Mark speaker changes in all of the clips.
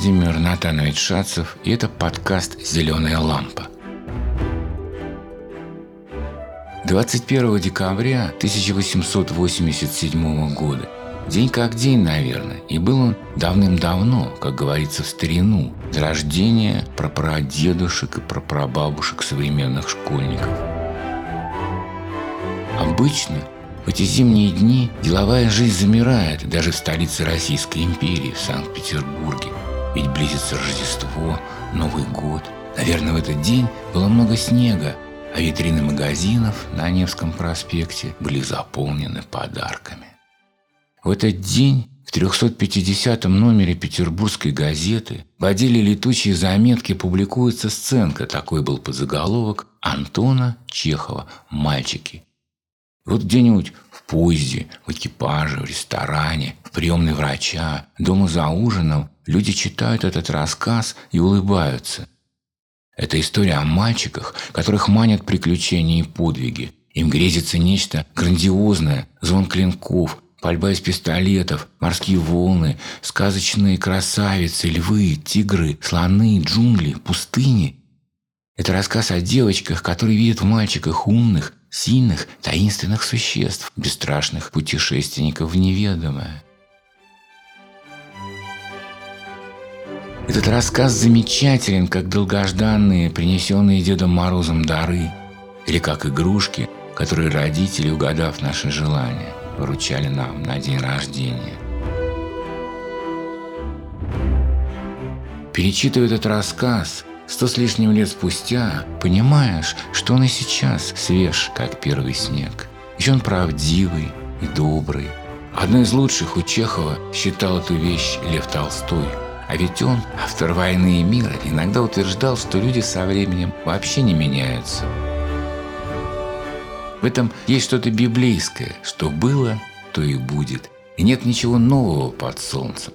Speaker 1: Владимир Натанович Шацев, и это подкаст «Зеленая лампа». 21 декабря 1887 года. День как день, наверное. И был он давным-давно, как говорится в старину, до рождения прапрадедушек и прапрабабушек современных школьников. Обычно в эти зимние дни деловая жизнь замирает даже в столице Российской империи, в Санкт-Петербурге. Ведь близится Рождество, Новый год. Наверное, в этот день было много снега, а витрины магазинов на Невском проспекте были заполнены подарками. В этот день в 350 номере петербургской газеты в отделе «Летучие заметки» публикуется сценка, такой был подзаголовок, Антона Чехова «Мальчики». Вот где-нибудь в поезде, в экипаже, в ресторане, в приемной врача, дома за ужином люди читают этот рассказ и улыбаются. Это история о мальчиках, которых манят приключения и подвиги. Им грезится нечто грандиозное, звон клинков, пальба из пистолетов, морские волны, сказочные красавицы, львы, тигры, слоны, джунгли, пустыни. Это рассказ о девочках, которые видят в мальчиках умных, сильных, таинственных существ, бесстрашных путешественников в неведомое. Этот рассказ замечателен, как долгожданные, принесенные Дедом Морозом дары, или как игрушки, которые родители, угадав наши желания, вручали нам на день рождения. Перечитывая этот рассказ, Сто с лишним лет спустя понимаешь, что он и сейчас свеж, как первый снег. Еще он правдивый и добрый. Одной из лучших у Чехова считал эту вещь Лев Толстой. А ведь он, автор «Войны и мира», иногда утверждал, что люди со временем вообще не меняются. В этом есть что-то библейское, что было, то и будет. И нет ничего нового под солнцем.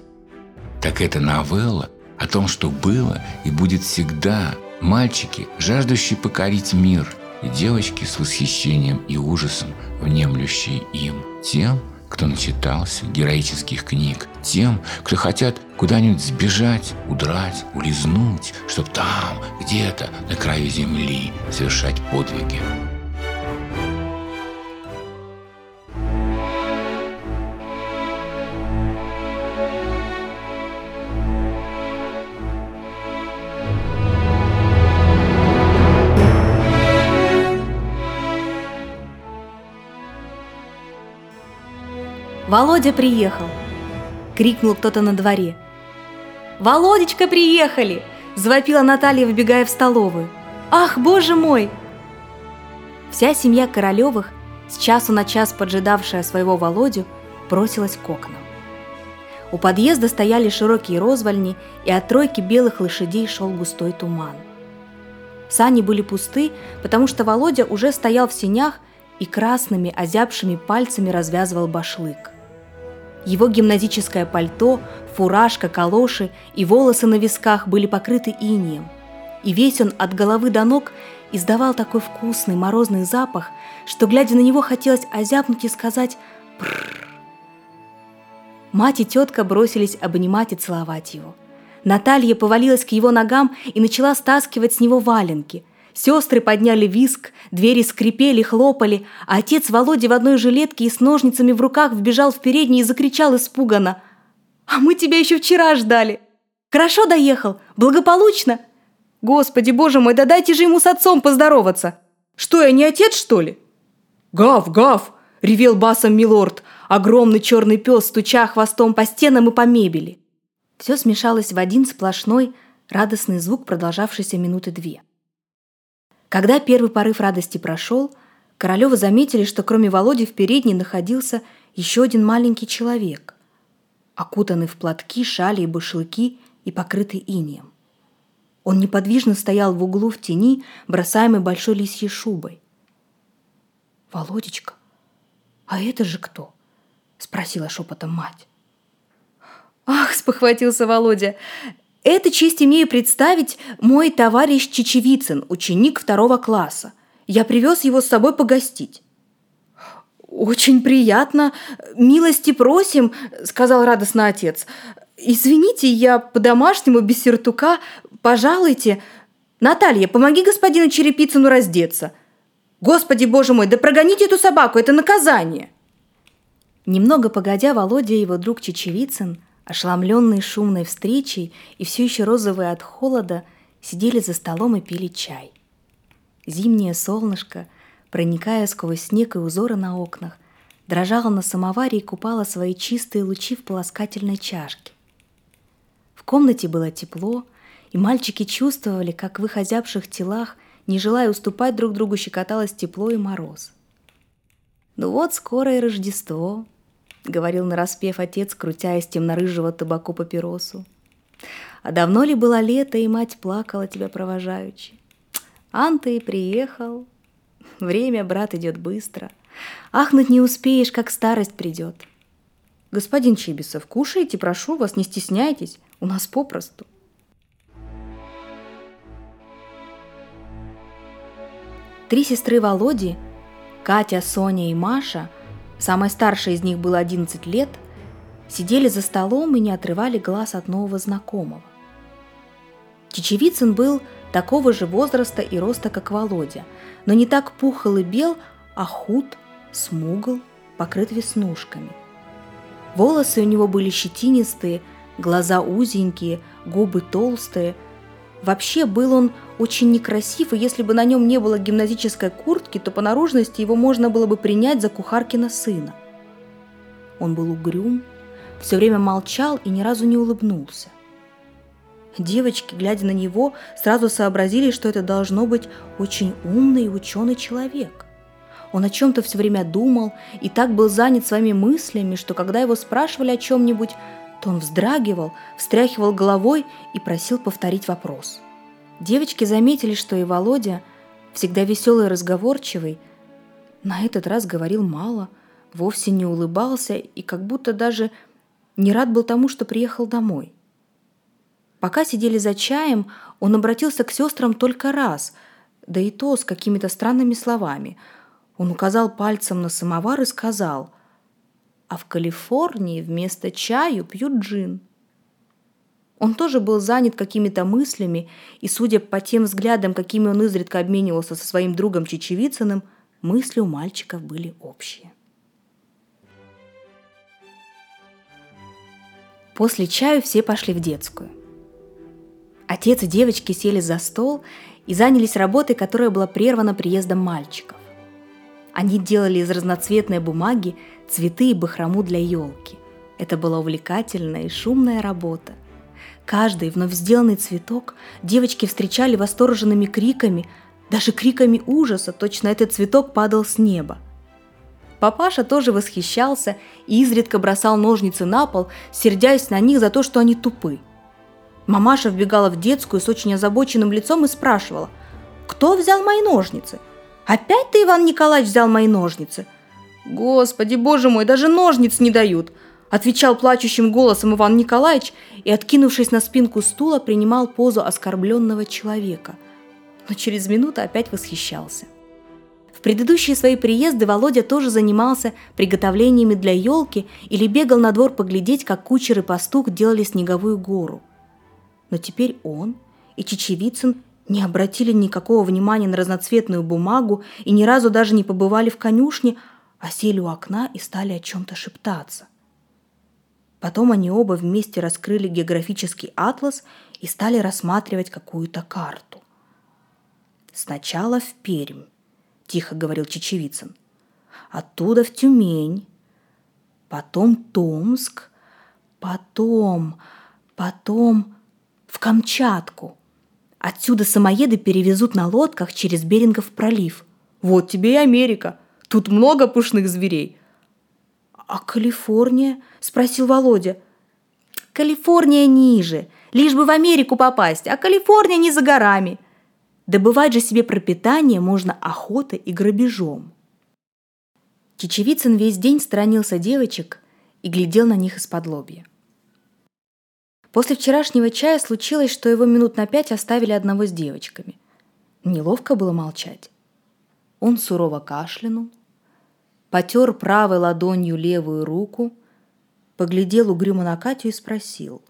Speaker 1: Так эта новелла о том, что было и будет всегда. Мальчики, жаждущие покорить мир, и девочки с восхищением и ужасом, внемлющие им. Тем, кто начитался героических книг, тем, кто хотят куда-нибудь сбежать, удрать, улизнуть, чтоб там, где-то, на краю земли совершать подвиги.
Speaker 2: Володя приехал!» – крикнул кто-то на дворе. «Володечка, приехали!» – завопила Наталья, выбегая в столовую. «Ах, боже мой!» Вся семья Королевых, с часу на час поджидавшая своего Володю, бросилась к окнам. У подъезда стояли широкие розвальни, и от тройки белых лошадей шел густой туман. Сани были пусты, потому что Володя уже стоял в сенях и красными, озябшими пальцами развязывал башлык. Его гимназическое пальто, фуражка, калоши и волосы на висках были покрыты инием. И весь он от головы до ног издавал такой вкусный морозный запах, что, глядя на него, хотелось озябнуть и сказать «прррр». Мать и тетка бросились обнимать и целовать его. Наталья повалилась к его ногам и начала стаскивать с него валенки – Сестры подняли виск, двери скрипели, хлопали, а отец Володя в одной жилетке и с ножницами в руках вбежал в передний и закричал испуганно. «А мы тебя еще вчера ждали! Хорошо доехал? Благополучно?» «Господи, боже мой, да дайте же ему с отцом поздороваться! Что, я не отец, что ли?» «Гав, гав!» — ревел басом милорд, огромный черный пес, стуча хвостом по стенам и по мебели. Все смешалось в один сплошной, радостный звук, продолжавшийся минуты две. Когда первый порыв радости прошел, Королевы заметили, что кроме Володи в передней находился еще один маленький человек, окутанный в платки, шали и башлыки и покрытый инеем. Он неподвижно стоял в углу в тени, бросаемой большой лисьей шубой. «Володечка, а это же кто?» — спросила шепотом мать. «Ах!» — спохватился Володя. Это честь имею представить мой товарищ Чечевицын, ученик второго класса. Я привез его с собой погостить. «Очень приятно. Милости просим», — сказал радостно отец. Извините, я по-домашнему, без сюртука. Пожалуйте. Наталья, помоги господину Черепицыну раздеться. Господи, боже мой, да прогоните эту собаку, это наказание. Немного погодя, Володя и его друг Чечевицын, ошеломленные шумной встречей и все еще розовые от холода, сидели за столом и пили чай. Зимнее солнышко, проникая сквозь снег и узоры на окнах, дрожало на самоваре и купало свои чистые лучи в полоскательной чашке. В комнате было тепло, и мальчики чувствовали, как в их озябших телах, не желая уступать друг другу, щекоталось тепло и мороз. «Ну вот скоро и Рождество», — говорил нараспев отец, крутя из темно-рыжего табаку папиросу. «А давно ли было лето, и мать плакала тебя провожаючи? Анта и приехал. Время, брат, идет быстро. Ахнуть не успеешь, как старость придет. Господин Чибисов, кушайте, прошу вас, не стесняйтесь. У нас попросту. Три сестры Володи, Катя, Соня и Маша, самой старшей из них было 11 лет, сидели за столом и не отрывали глаз от нового знакомого. Чечевицын был такого же возраста и роста, как Володя, но не так пухол и бел, а худ, смугл, покрыт веснушками. Волосы у него были щетинистые, глаза узенькие, губы толстые. Вообще был он очень некрасив, и если бы на нем не было гимназической куртки, то по наружности его можно было бы принять за кухаркина сына. Он был угрюм, все время молчал и ни разу не улыбнулся. Девочки, глядя на него, сразу сообразили, что это должно быть очень умный и ученый человек. Он о чем-то все время думал и так был занят своими мыслями, что когда его спрашивали о чем-нибудь, то он вздрагивал, встряхивал головой и просил повторить вопрос. Девочки заметили, что и Володя, всегда веселый и разговорчивый, на этот раз говорил мало, вовсе не улыбался и как будто даже не рад был тому, что приехал домой. Пока сидели за чаем, он обратился к сестрам только раз, да и то с какими-то странными словами. Он указал пальцем на самовар и сказал, «А в Калифорнии вместо чаю пьют джин». Он тоже был занят какими-то мыслями, и, судя по тем взглядам, какими он изредка обменивался со своим другом Чечевицыным, мысли у мальчиков были общие. После чаю все пошли в детскую. Отец и девочки сели за стол и занялись работой, которая была прервана приездом мальчиков. Они делали из разноцветной бумаги цветы и бахрому для елки. Это была увлекательная и шумная работа. Каждый вновь сделанный цветок девочки встречали восторженными криками, даже криками ужаса, точно этот цветок падал с неба. Папаша тоже восхищался и изредка бросал ножницы на пол, сердясь на них за то, что они тупы. Мамаша вбегала в детскую с очень озабоченным лицом и спрашивала, «Кто взял мои ножницы? Опять ты, Иван Николаевич, взял мои ножницы?» «Господи, боже мой, даже ножниц не дают!» Отвечал плачущим голосом Иван Николаевич и, откинувшись на спинку стула, принимал позу оскорбленного человека. Но через минуту опять восхищался. В предыдущие свои приезды Володя тоже занимался приготовлениями для елки или бегал на двор поглядеть, как кучер и пастух делали снеговую гору – но теперь он и Чечевицын не обратили никакого внимания на разноцветную бумагу и ни разу даже не побывали в конюшне, а сели у окна и стали о чем-то шептаться. Потом они оба вместе раскрыли географический атлас и стали рассматривать какую-то карту. «Сначала в Пермь», — тихо говорил Чечевицын. «Оттуда в Тюмень, потом Томск, потом, потом...» в Камчатку. Отсюда самоеды перевезут на лодках через Берингов пролив. Вот тебе и Америка. Тут много пушных зверей. А Калифорния? Спросил Володя. Калифорния ниже. Лишь бы в Америку попасть, а Калифорния не за горами. Добывать же себе пропитание можно охотой и грабежом. Чечевицын весь день сторонился девочек и глядел на них из-под лобья. После вчерашнего чая случилось, что его минут на пять оставили одного с девочками. Неловко было молчать. Он сурово кашлянул, потер правой ладонью левую руку, поглядел угрюмо на Катю и спросил.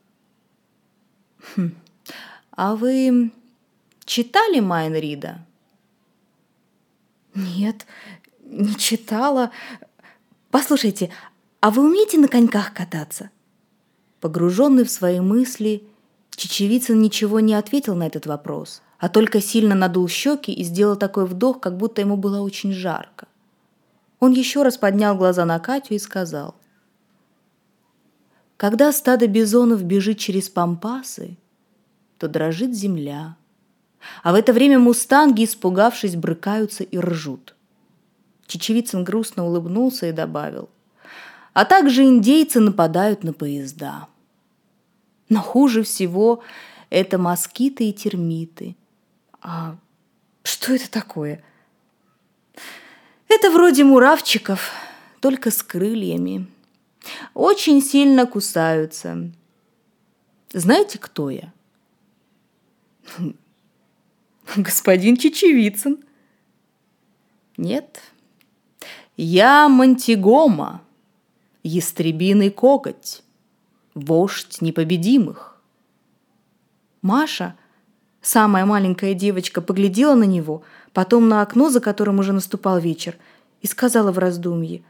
Speaker 2: «Хм, а вы читали Майн Рида?» «Нет, не читала. Послушайте, а вы умеете на коньках кататься?» Погруженный в свои мысли, Чечевицын ничего не ответил на этот вопрос, а только сильно надул щеки и сделал такой вдох, как будто ему было очень жарко. Он еще раз поднял глаза на Катю и сказал. «Когда стадо бизонов бежит через пампасы, то дрожит земля, а в это время мустанги, испугавшись, брыкаются и ржут». Чечевицын грустно улыбнулся и добавил. «А также индейцы нападают на поезда». Но хуже всего это москиты и термиты. А что это такое? Это вроде муравчиков, только с крыльями. Очень сильно кусаются. Знаете, кто я? Господин Чечевицын. Нет, я Монтигома, ястребиный коготь вождь непобедимых. Маша, самая маленькая девочка, поглядела на него, потом на окно, за которым уже наступал вечер, и сказала в раздумье,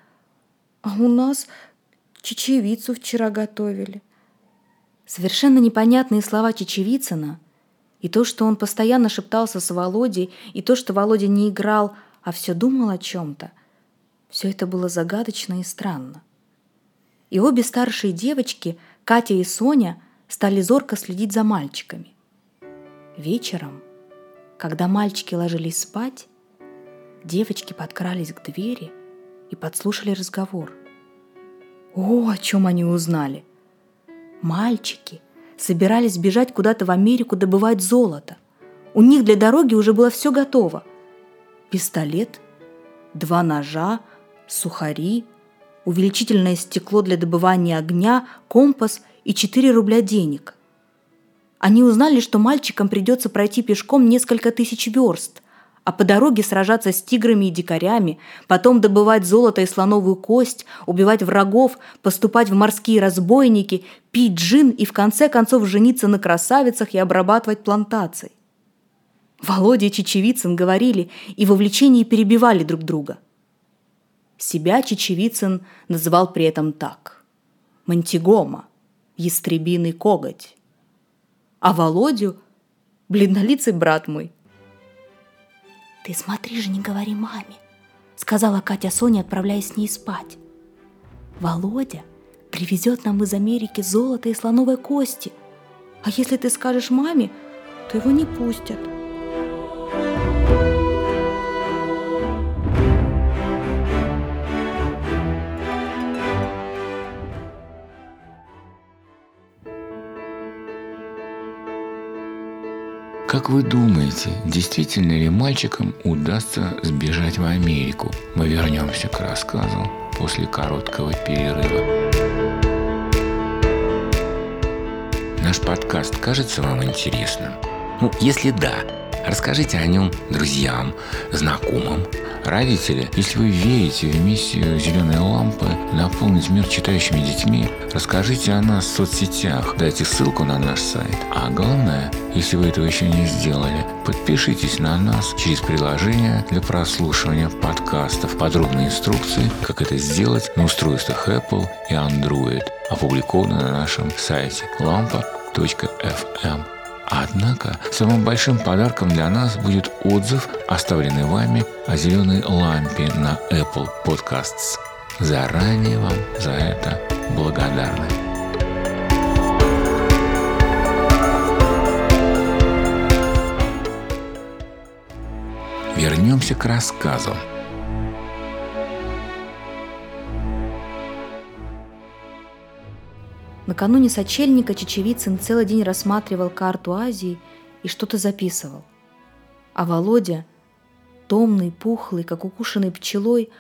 Speaker 2: «А у нас чечевицу вчера готовили». Совершенно непонятные слова Чечевицына и то, что он постоянно шептался с Володей, и то, что Володя не играл, а все думал о чем-то, все это было загадочно и странно. И обе старшие девочки Катя и Соня стали зорко следить за мальчиками. Вечером, когда мальчики ложились спать, девочки подкрались к двери и подслушали разговор. О, о чем они узнали! Мальчики собирались бежать куда-то в Америку добывать золото. У них для дороги уже было все готово. Пистолет, два ножа, сухари – увеличительное стекло для добывания огня, компас и 4 рубля денег. Они узнали, что мальчикам придется пройти пешком несколько тысяч верст, а по дороге сражаться с тиграми и дикарями, потом добывать золото и слоновую кость, убивать врагов, поступать в морские разбойники, пить джин и в конце концов жениться на красавицах и обрабатывать плантации. Володя и Чечевицын говорили и в увлечении перебивали друг друга – себя Чечевицын называл при этом так. Монтигома, ястребиный коготь. А Володю – бледнолицый брат мой. «Ты смотри же, не говори маме», – сказала Катя Соне, отправляясь с ней спать. «Володя привезет нам из Америки золото и слоновой кости, а если ты скажешь маме, то его не пустят».
Speaker 1: Как вы думаете, действительно ли мальчикам удастся сбежать в Америку? Мы вернемся к рассказу после короткого перерыва. Наш подкаст кажется вам интересным? Ну, если да, расскажите о нем друзьям, знакомым, Родители, если вы верите в миссию «Зеленой лампы» наполнить мир читающими детьми, расскажите о нас в соцсетях, дайте ссылку на наш сайт. А главное, если вы этого еще не сделали, подпишитесь на нас через приложение для прослушивания подкастов. Подробные инструкции, как это сделать на устройствах Apple и Android, опубликованы на нашем сайте lampa.fm. Однако самым большим подарком для нас будет отзыв, оставленный вами о зеленой лампе на Apple Podcasts. Заранее вам за это благодарны. Вернемся к рассказу.
Speaker 2: Накануне сочельника Чечевицын целый день рассматривал карту Азии и что-то записывал. А Володя, томный, пухлый, как укушенный пчелой,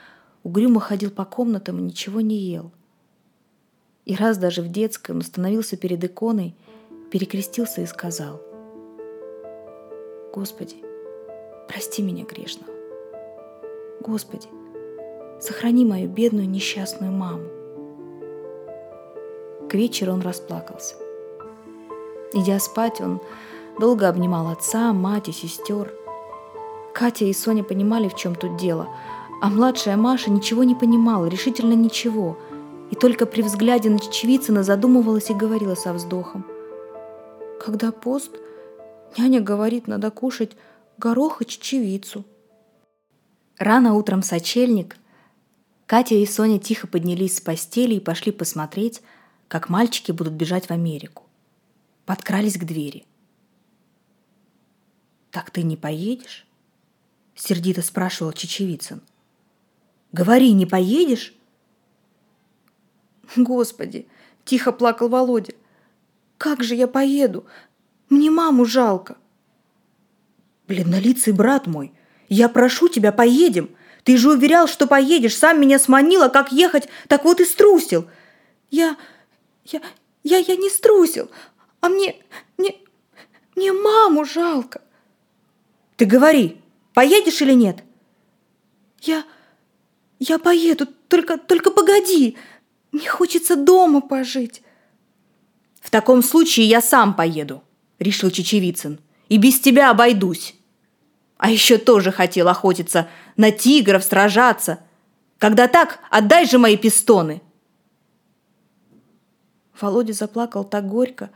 Speaker 2: угрюмо ходил по комнатам и ничего не ел. И раз даже в детской он остановился перед иконой, перекрестился и сказал, «Господи, прости меня грешного. Господи, сохрани мою бедную несчастную маму. Вечеру он расплакался. Идя спать, он долго обнимал отца, мать и сестер. Катя и Соня понимали, в чем тут дело, а младшая Маша ничего не понимала, решительно ничего, и только при взгляде на Чечевицына задумывалась и говорила со вздохом. Когда пост, няня говорит, надо кушать горох и чечевицу. Рано утром сочельник. Катя и Соня тихо поднялись с постели и пошли посмотреть, как мальчики будут бежать в Америку. Подкрались к двери. «Так ты не поедешь?» — сердито спрашивал Чечевицын. «Говори, не поедешь?» «Господи!» — тихо плакал Володя. «Как же я поеду? Мне маму жалко!» «Бледнолицый брат мой, я прошу тебя, поедем! Ты же уверял, что поедешь, сам меня сманил, а как ехать, так вот и струсил!» «Я... я... я... я не струсил, а мне... мне... мне маму жалко!» «Ты говори, поедешь или нет?» «Я... я поеду, только... только погоди!» Мне хочется дома пожить. В таком случае я сам поеду, решил Чечевицын. И без тебя обойдусь. А еще тоже хотел охотиться, на тигров сражаться. Когда так, отдай же мои пистоны. Володя заплакал так горько,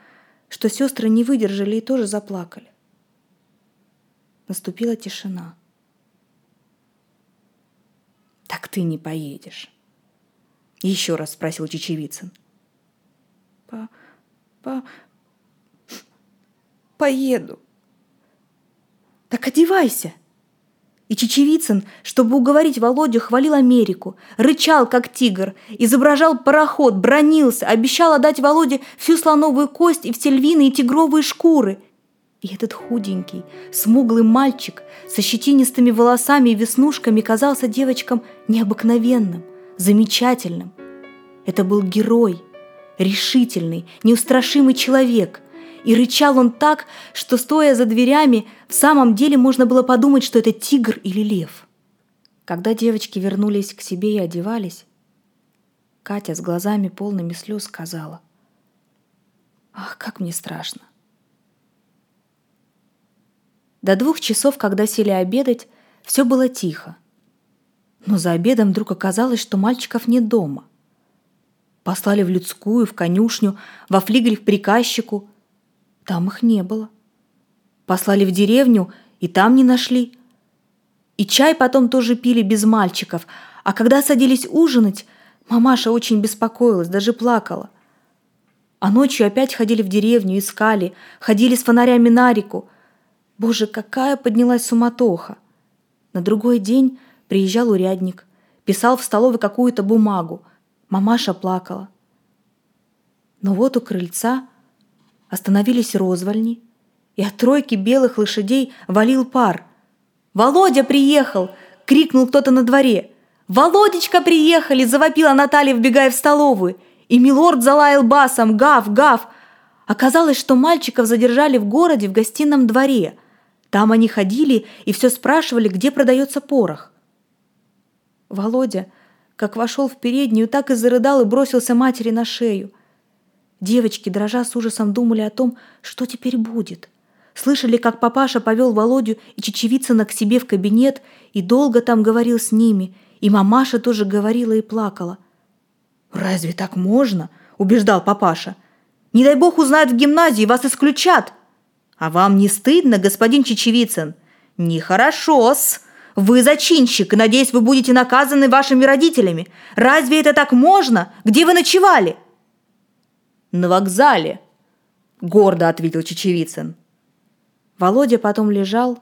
Speaker 2: что сестры не выдержали и тоже заплакали. Наступила тишина. Так ты не поедешь. Еще раз спросил Чечевицын. По... по... поеду. Так одевайся. И Чечевицын, чтобы уговорить Володю, хвалил Америку, рычал, как тигр, изображал пароход, бронился, обещал отдать Володе всю слоновую кость и все львиные и тигровые шкуры. И этот худенький, смуглый мальчик со щетинистыми волосами и веснушками казался девочкам необыкновенным – замечательным. Это был герой, решительный, неустрашимый человек. И рычал он так, что, стоя за дверями, в самом деле можно было подумать, что это тигр или лев. Когда девочки вернулись к себе и одевались, Катя с глазами полными слез сказала, «Ах, как мне страшно!» До двух часов, когда сели обедать, все было тихо. Но за обедом вдруг оказалось, что мальчиков нет дома. Послали в людскую, в конюшню, во флигель к приказчику. Там их не было. Послали в деревню, и там не нашли. И чай потом тоже пили без мальчиков. А когда садились ужинать, мамаша очень беспокоилась, даже плакала. А ночью опять ходили в деревню, искали, ходили с фонарями на реку. Боже, какая поднялась суматоха! На другой день Приезжал урядник, писал в столовой какую-то бумагу. Мамаша плакала. Но вот у крыльца остановились розвальни, и от тройки белых лошадей валил пар. «Володя приехал!» — крикнул кто-то на дворе. «Володечка приехали!» — завопила Наталья, вбегая в столовую. И милорд залаял басом «Гав! Гав!» Оказалось, что мальчиков задержали в городе в гостином дворе. Там они ходили и все спрашивали, где продается порох. Володя, как вошел в переднюю, так и зарыдал и бросился матери на шею. Девочки, дрожа с ужасом, думали о том, что теперь будет. Слышали, как папаша повел Володю и Чечевицына к себе в кабинет и долго там говорил с ними, и мамаша тоже говорила и плакала. «Разве так можно?» – убеждал папаша. «Не дай бог узнают в гимназии, вас исключат!» «А вам не стыдно, господин Чечевицын?» «Нехорошо-с!» Вы зачинщик, и, надеюсь, вы будете наказаны вашими родителями. Разве это так можно? Где вы ночевали?» «На вокзале», — гордо ответил Чечевицын. Володя потом лежал,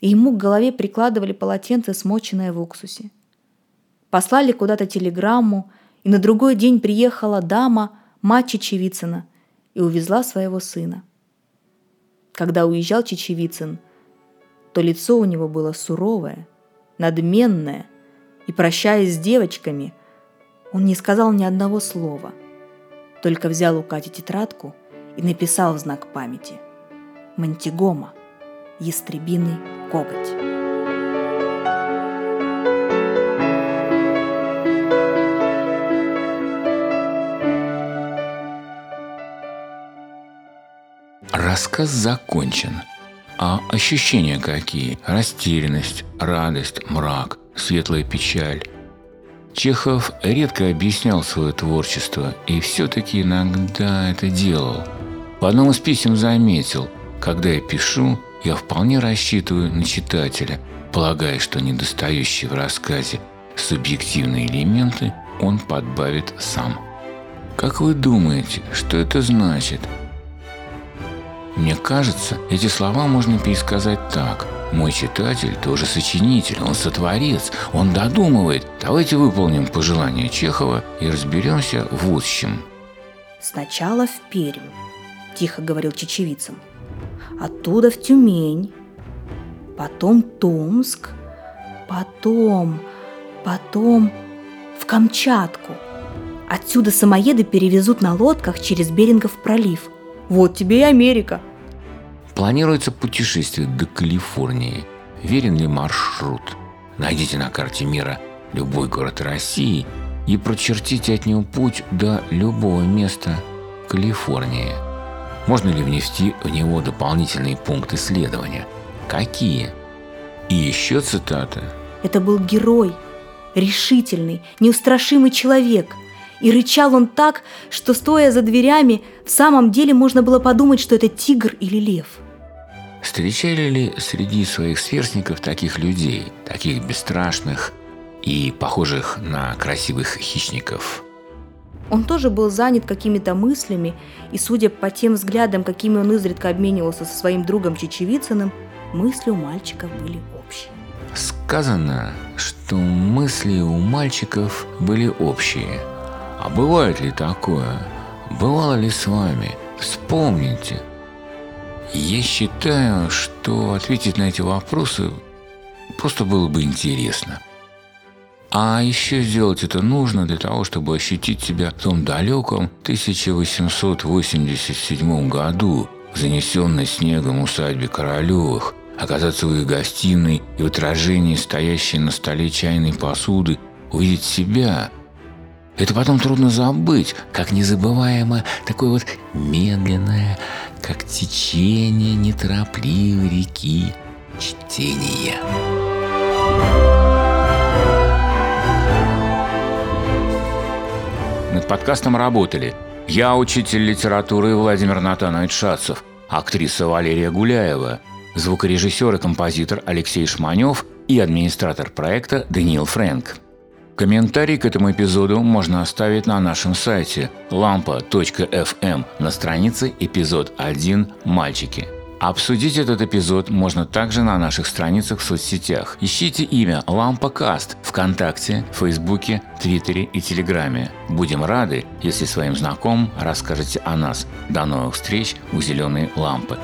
Speaker 2: и ему к голове прикладывали полотенце, смоченное в уксусе. Послали куда-то телеграмму, и на другой день приехала дама, мать Чечевицына, и увезла своего сына. Когда уезжал Чечевицын – то лицо у него было суровое, надменное, и, прощаясь с девочками, он не сказал ни одного слова, только взял у Кати тетрадку и написал в знак памяти. Мантигома. Ястребиный коготь.
Speaker 1: Рассказ закончен. А ощущения какие? Растерянность, радость, мрак, светлая печаль, Чехов редко объяснял свое творчество и все-таки иногда это делал. В одном из писем заметил, когда я пишу, я вполне рассчитываю на читателя, полагая, что недостающие в рассказе субъективные элементы он подбавит сам. Как вы думаете, что это значит? Мне кажется, эти слова можно пересказать так. Мой читатель тоже сочинитель, он сотворец, он додумывает. Давайте выполним пожелание Чехова и разберемся в чем.
Speaker 2: Сначала в Пермь, тихо говорил чечевицам. Оттуда в Тюмень, потом Томск, потом, потом в Камчатку. Отсюда самоеды перевезут на лодках через Берингов пролив. Вот тебе и Америка.
Speaker 1: Планируется путешествие до Калифорнии. Верен ли маршрут? Найдите на карте мира любой город России и прочертите от него путь до любого места Калифорнии. Можно ли внести в него дополнительные пункты исследования? Какие? И еще цитата.
Speaker 2: Это был герой, решительный, неустрашимый человек. И рычал он так, что, стоя за дверями, в самом деле можно было подумать, что это тигр или лев.
Speaker 1: Встречали ли среди своих сверстников таких людей, таких бесстрашных и похожих на красивых хищников?
Speaker 2: Он тоже был занят какими-то мыслями, и, судя по тем взглядам, какими он изредка обменивался со своим другом Чечевицыным, мысли у мальчиков были общие.
Speaker 1: Сказано, что мысли у мальчиков были общие. А бывает ли такое? Бывало ли с вами? Вспомните. Я считаю, что ответить на эти вопросы просто было бы интересно. А еще сделать это нужно для того, чтобы ощутить себя в том далеком 1887 году, занесенной снегом усадьбе Королевых, оказаться в их гостиной и в отражении стоящей на столе чайной посуды, увидеть себя. Это потом трудно забыть, как незабываемо такое вот медленное, как течение неторопливой реки чтения. Над подкастом работали я, учитель литературы Владимир Натанович Шацев, актриса Валерия Гуляева, звукорежиссер и композитор Алексей Шманев и администратор проекта Даниил Фрэнк. Комментарий к этому эпизоду можно оставить на нашем сайте lampa.fm на странице «Эпизод 1. Мальчики». Обсудить этот эпизод можно также на наших страницах в соцсетях. Ищите имя Каст ВКонтакте, Фейсбуке, Твиттере и Телеграме. Будем рады, если своим знакомым расскажете о нас. До новых встреч у Зеленой Лампы.